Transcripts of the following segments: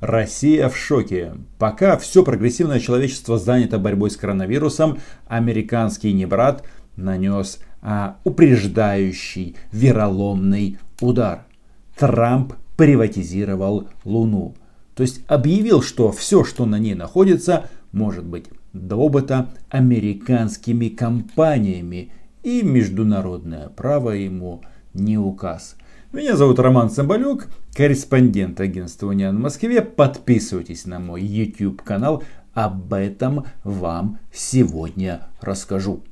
Россия в шоке. Пока все прогрессивное человечество занято борьбой с коронавирусом, американский небрат нанес а, упреждающий вероломный удар. Трамп приватизировал Луну. То есть объявил, что все, что на ней находится, может быть добыто американскими компаниями и международное право ему не указ. Меня зовут Роман Цымбалюк, корреспондент агентства Униан в Москве. Подписывайтесь на мой YouTube канал, об этом вам сегодня расскажу.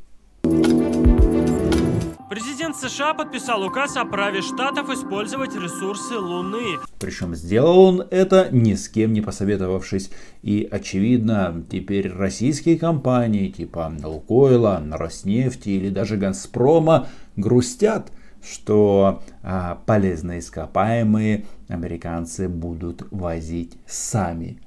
Президент США подписал указ о праве штатов использовать ресурсы Луны. Причем сделал он это ни с кем не посоветовавшись. И очевидно, теперь российские компании типа Лукойла, Роснефти или даже Газпрома грустят, что а, полезные ископаемые американцы будут возить сами.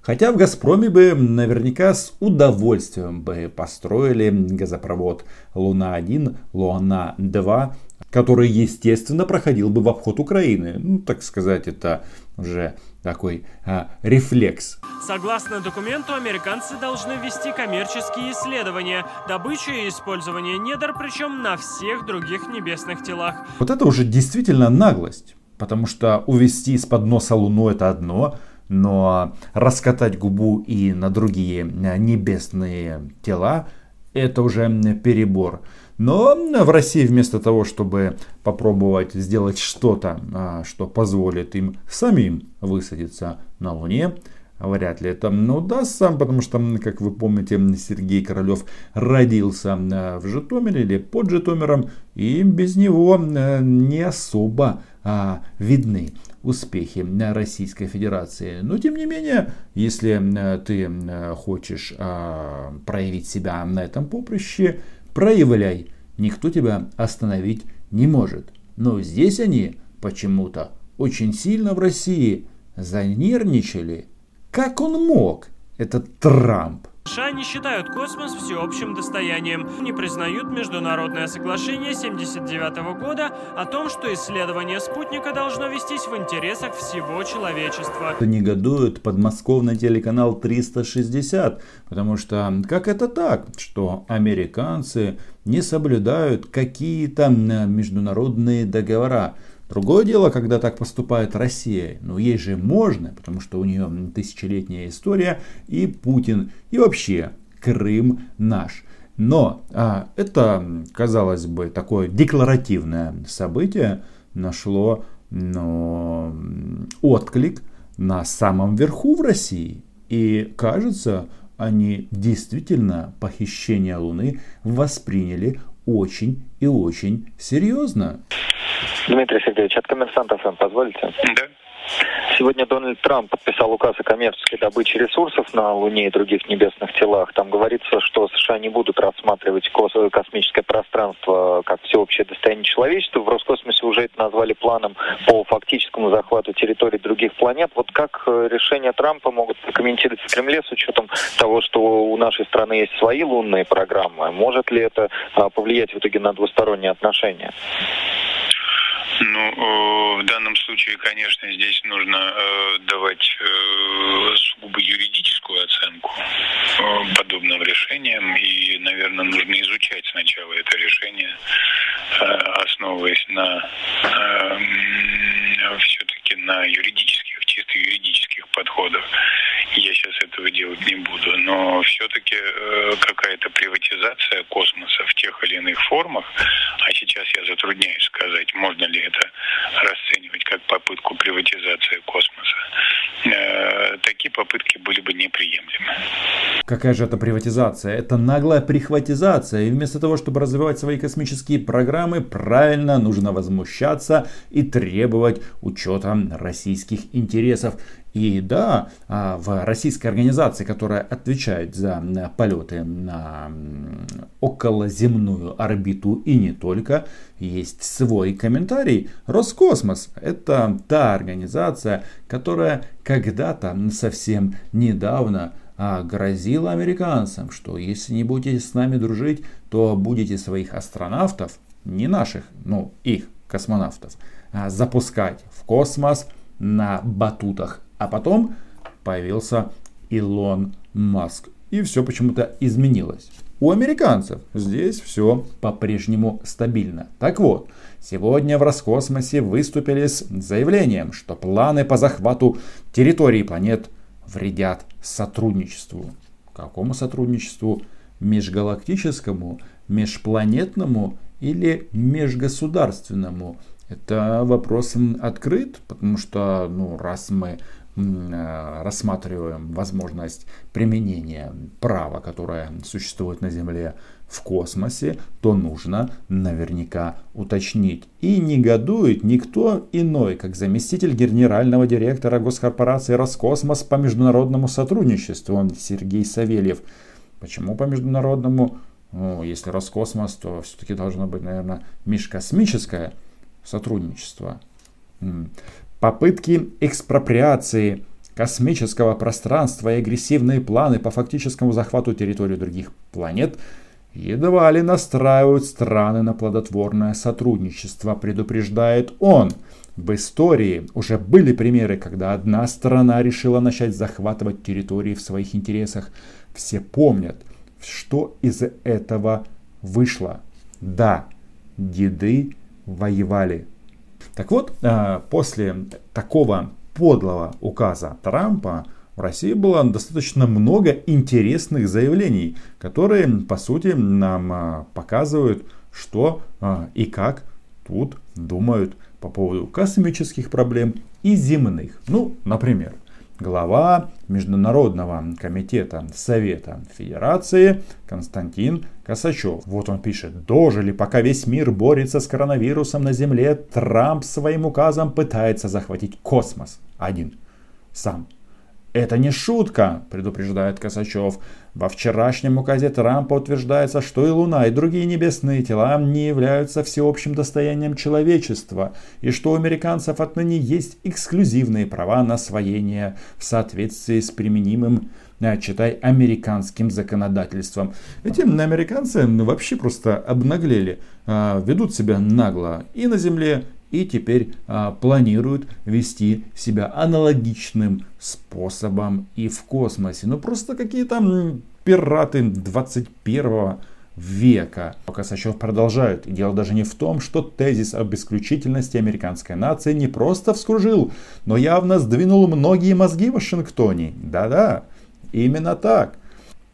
Хотя в Газпроме бы наверняка с удовольствием бы построили газопровод Луна-1, Луна-2, который, естественно, проходил бы в обход Украины. Ну, так сказать, это уже такой а, рефлекс. Согласно документу, американцы должны вести коммерческие исследования, добычу и использование недр, причем на всех других небесных телах. Вот это уже действительно наглость. Потому что увести из-под носа Луну это одно, но раскатать губу и на другие э, небесные тела это уже перебор. Но в России вместо того, чтобы попробовать сделать что-то, а, что позволит им самим высадиться на Луне, Вряд ли это удастся, потому что, как вы помните, Сергей Королев родился э, в Житомире или под Житомиром, и без него э, не особо а, видны успехи Российской Федерации. Но тем не менее, если ты хочешь а, проявить себя на этом поприще, проявляй. Никто тебя остановить не может. Но здесь они почему-то очень сильно в России занервничали как он мог, этот Трамп? США не считают космос всеобщим достоянием, не признают международное соглашение 79 года о том, что исследование спутника должно вестись в интересах всего человечества. Негодует подмосковный телеканал 360, потому что как это так, что американцы не соблюдают какие-то международные договора? Другое дело, когда так поступает Россия. Но ей же можно, потому что у нее тысячелетняя история и Путин, и вообще Крым наш. Но а, это, казалось бы, такое декларативное событие нашло но, отклик на самом верху в России. И кажется, они действительно похищение Луны восприняли очень и очень серьезно. Дмитрий Сергеевич, от коммерсанта ФМ позволите? Да. Сегодня Дональд Трамп подписал указ о коммерческой добыче ресурсов на Луне и других небесных телах. Там говорится, что США не будут рассматривать космическое пространство как всеобщее достояние человечества. В Роскосмосе уже это назвали планом по фактическому захвату территорий других планет. Вот как э, решение Трампа могут комментировать в Кремле с учетом того, что у нашей страны есть свои лунные программы? Может ли это а, повлиять в итоге на двусторонние отношения? Ну, э, в данном случае, конечно, здесь нужно э, давать э, сугубо юридическую оценку подобным решениям. И, наверное, нужно изучать сначала это решение, основываясь на все-таки на юридических, чисто юридических подходах. Я сейчас этого делать не буду, но все-таки какая-то приватизация космоса в тех или иных формах, а сейчас я затрудняюсь сказать, можно ли это расценивать как попытку приватизации космоса, э, такие попытки были бы неприемлемы. Какая же это приватизация? Это наглая прихватизация. И вместо того, чтобы развивать свои космические программы, правильно нужно возмущаться и требовать учета российских интересов. И да, а, в российской организации, которая отвечает за полеты на околоземную орбиту и не только, есть свой комментарий. Роскосмос – это та организация, которая когда-то совсем недавно а, грозила американцам, что если не будете с нами дружить, то будете своих астронавтов, не наших, ну их космонавтов, а, запускать в космос на батутах А потом появился Илон Маск. И все почему-то изменилось. У американцев здесь все по-прежнему стабильно. Так вот, сегодня в Роскосмосе выступили с заявлением, что планы по захвату территории планет вредят сотрудничеству. Какому сотрудничеству? Межгалактическому, межпланетному или межгосударственному? Это вопрос открыт, потому что, ну, раз мы рассматриваем возможность применения права, которое существует на Земле в космосе, то нужно наверняка уточнить. И негодует никто иной, как заместитель генерального директора госкорпорации «Роскосмос» по международному сотрудничеству Сергей Савельев. Почему по международному? Ну, если Роскосмос, то все-таки должно быть, наверное, межкосмическое сотрудничество попытки экспроприации космического пространства и агрессивные планы по фактическому захвату территории других планет едва ли настраивают страны на плодотворное сотрудничество, предупреждает он. В истории уже были примеры, когда одна страна решила начать захватывать территории в своих интересах. Все помнят, что из этого вышло. Да, деды воевали так вот, э, после такого подлого указа Трампа в России было достаточно много интересных заявлений, которые, по сути, нам э, показывают, что э, и как тут думают по поводу космических проблем и земных. Ну, например, глава Международного комитета Совета Федерации Константин Косачев. Вот он пишет, дожили, пока весь мир борется с коронавирусом на Земле, Трамп своим указом пытается захватить космос. Один. Сам. Это не шутка, предупреждает Косачев. Во вчерашнем указе Трампа утверждается, что и Луна, и другие небесные тела не являются всеобщим достоянием человечества, и что у американцев отныне есть эксклюзивные права на освоение в соответствии с применимым э, читай, американским законодательством. Эти американцы вообще просто обнаглели, э, ведут себя нагло и на Земле, и теперь а, планируют вести себя аналогичным способом и в космосе. Ну просто какие-то пираты 21 века. Косачев продолжает. И дело даже не в том, что тезис об исключительности американской нации не просто вскружил, но явно сдвинул многие мозги в Вашингтоне. Да-да, именно так.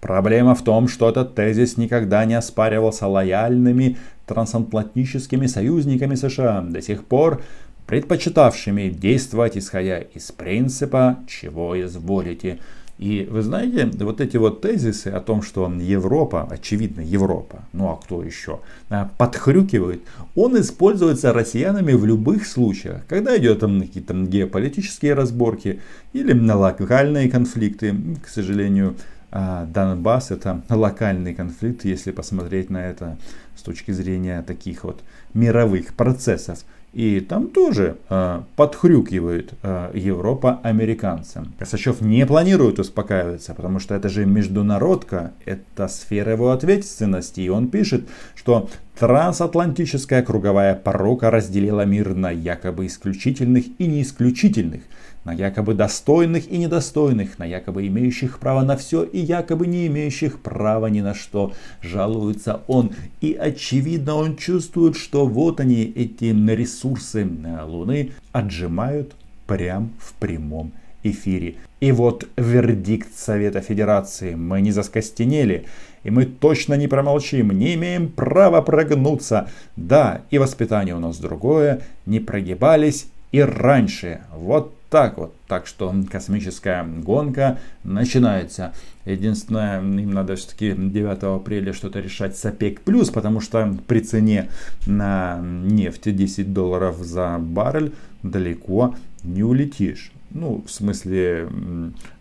Проблема в том, что этот тезис никогда не оспаривался лояльными трансатлантическими союзниками США, до сих пор предпочитавшими действовать исходя из принципа «чего изволите». И вы знаете, вот эти вот тезисы о том, что Европа, очевидно Европа, ну а кто еще, а, подхрюкивает, он используется россиянами в любых случаях, когда идет там какие-то геополитические разборки или на локальные конфликты, к сожалению, а, Донбасс это локальный конфликт, если посмотреть на это с точки зрения таких вот мировых процессов. И там тоже э, подхрюкивает э, Европа американцам. Косачев не планирует успокаиваться, потому что это же международка, это сфера его ответственности. И он пишет, что трансатлантическая круговая порока разделила мир на якобы исключительных и неисключительных – на якобы достойных и недостойных, на якобы имеющих право на все и якобы не имеющих права ни на что. Жалуется он. И очевидно он чувствует, что вот они, эти ресурсы Луны, отжимают прям в прямом эфире. И вот вердикт Совета Федерации. Мы не заскостенели, и мы точно не промолчим, не имеем права прогнуться. Да, и воспитание у нас другое, не прогибались и раньше. Вот так вот. Так что космическая гонка начинается. Единственное, им надо все-таки 9 апреля что-то решать с ОПЕК+, потому что при цене на нефть 10 долларов за баррель далеко не улетишь. Ну, в смысле,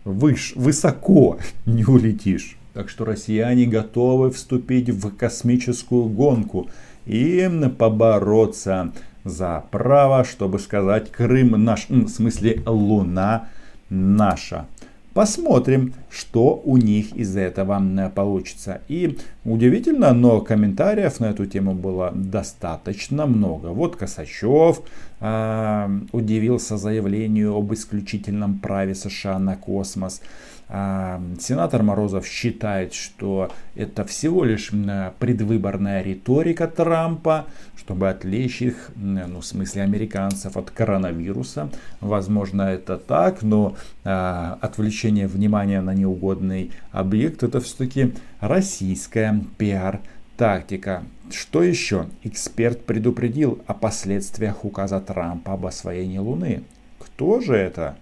выш, высоко не улетишь. Так что россияне готовы вступить в космическую гонку и побороться за право, чтобы сказать Крым наш, в смысле Луна наша. Посмотрим, что у них из этого получится. И удивительно, но комментариев на эту тему было достаточно много. Вот Косачев э, удивился заявлению об исключительном праве США на космос. Сенатор Морозов считает, что это всего лишь предвыборная риторика Трампа, чтобы отвлечь их, ну, в смысле американцев, от коронавируса. Возможно, это так, но а, отвлечение внимания на неугодный объект это все-таки российская пиар-тактика. Что еще? Эксперт предупредил о последствиях указа Трампа об освоении Луны. Кто же это?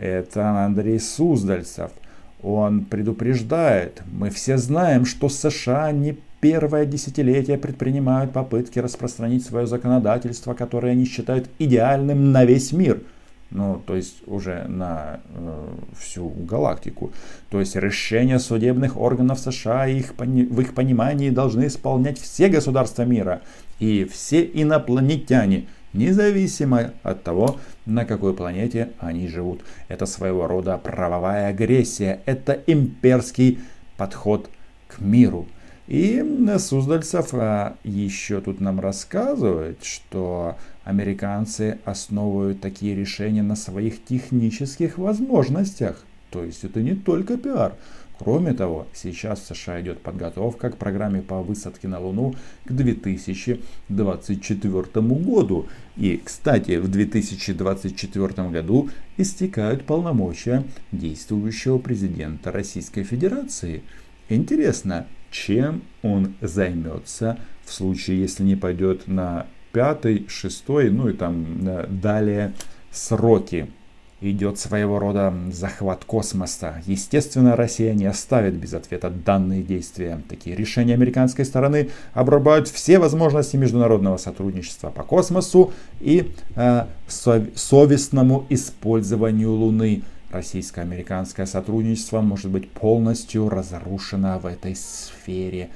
Это Андрей Суздальцев. Он предупреждает, мы все знаем, что США не первое десятилетие предпринимают попытки распространить свое законодательство, которое они считают идеальным на весь мир. Ну, то есть уже на э, всю галактику. То есть решения судебных органов США их, в их понимании должны исполнять все государства мира и все инопланетяне – независимо от того, на какой планете они живут. Это своего рода правовая агрессия, это имперский подход к миру. И Суздальцев а, еще тут нам рассказывает, что американцы основывают такие решения на своих технических возможностях. То есть это не только пиар. Кроме того, сейчас в США идет подготовка к программе по высадке на Луну к 2024 году. И, кстати, в 2024 году истекают полномочия действующего президента Российской Федерации. Интересно, чем он займется в случае, если не пойдет на пятый, шестой, ну и там э, далее сроки идет своего рода захват космоса. Естественно, Россия не оставит без ответа данные действия. Такие решения американской стороны обрубают все возможности международного сотрудничества по космосу и э, совестному использованию Луны. Российско-американское сотрудничество может быть полностью разрушено в этой сфере,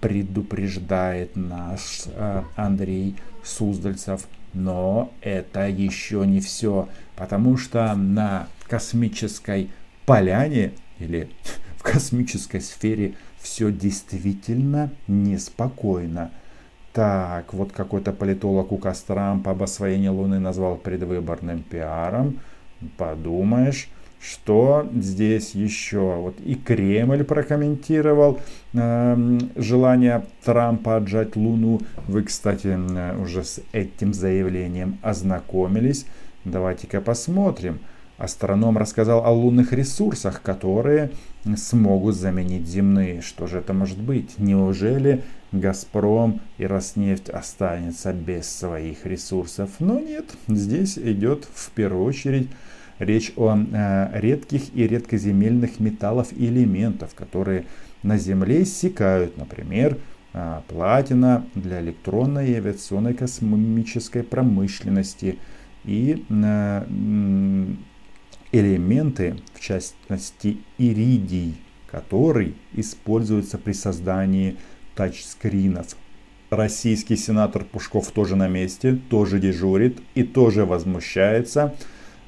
предупреждает наш э, Андрей Суздальцев. Но это еще не все, потому что на космической поляне или в космической сфере все действительно неспокойно. Так, вот какой-то политолог указ Трампа об освоении Луны назвал предвыборным пиаром. Подумаешь, что здесь еще? Вот и Кремль прокомментировал э, желание Трампа отжать Луну. Вы, кстати, уже с этим заявлением ознакомились. Давайте-ка посмотрим. Астроном рассказал о лунных ресурсах, которые смогут заменить земные. Что же это может быть? Неужели Газпром и Роснефть останется без своих ресурсов? Но нет, здесь идет в первую очередь Речь о э, редких и редкоземельных металлов и элементов, которые на Земле иссякают, например, э, платина для электронной и авиационной космической промышленности и э, элементы, в частности иридий, который используется при создании тачскринов. Российский сенатор Пушков тоже на месте, тоже дежурит и тоже возмущается –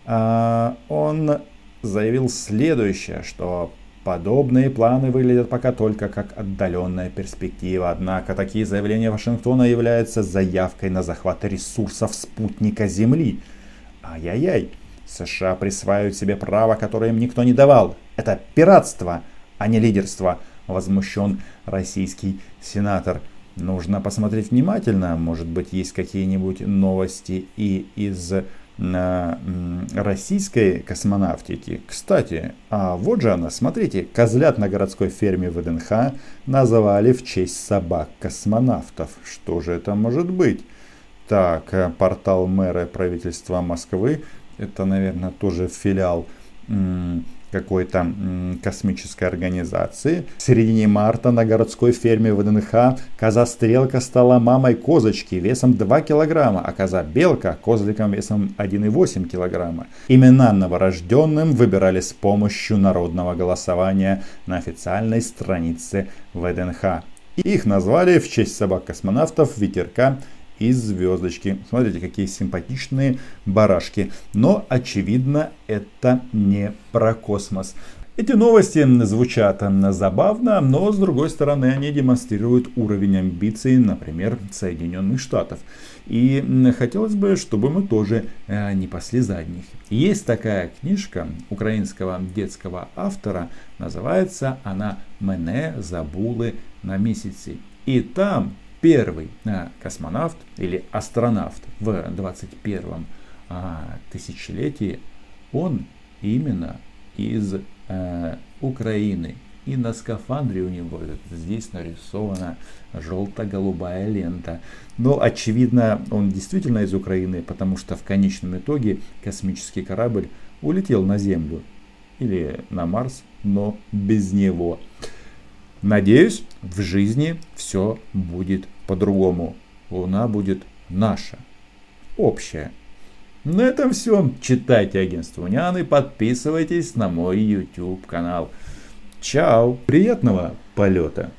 он заявил следующее, что подобные планы выглядят пока только как отдаленная перспектива. Однако такие заявления Вашингтона являются заявкой на захват ресурсов спутника Земли. Ай-яй-яй, США присваивают себе право, которое им никто не давал. Это пиратство, а не лидерство, возмущен российский сенатор. Нужно посмотреть внимательно, может быть есть какие-нибудь новости и из российской космонавтике. Кстати, а вот же она, смотрите, козлят на городской ферме ВДНХ назвали в честь собак-космонавтов. Что же это может быть? Так, э, портал мэра правительства Москвы, это, наверное, тоже филиал какой-то космической организации. В середине марта на городской ферме ВДНХ коза-стрелка стала мамой козочки весом 2 килограмма, а коза-белка козликом весом 1,8 килограмма. Имена новорожденным выбирали с помощью народного голосования на официальной странице ВДНХ. Их назвали в честь собак-космонавтов Ветерка из звездочки. Смотрите, какие симпатичные барашки. Но, очевидно, это не про космос. Эти новости звучат забавно, но с другой стороны они демонстрируют уровень амбиций, например, Соединенных Штатов. И хотелось бы, чтобы мы тоже э, не пасли задних. Есть такая книжка украинского детского автора, называется она «Мене забули на месяце». И там первый э, космонавт или астронавт в 21 а, тысячелетии, он именно из э, Украины. И на скафандре у него здесь нарисована желто-голубая лента. Но, очевидно, он действительно из Украины, потому что в конечном итоге космический корабль улетел на Землю или на Марс, но без него. Надеюсь, в жизни все будет по-другому. Луна будет наша, общая. На этом все. Читайте агентство и подписывайтесь на мой YouTube канал. Чао! Приятного полета!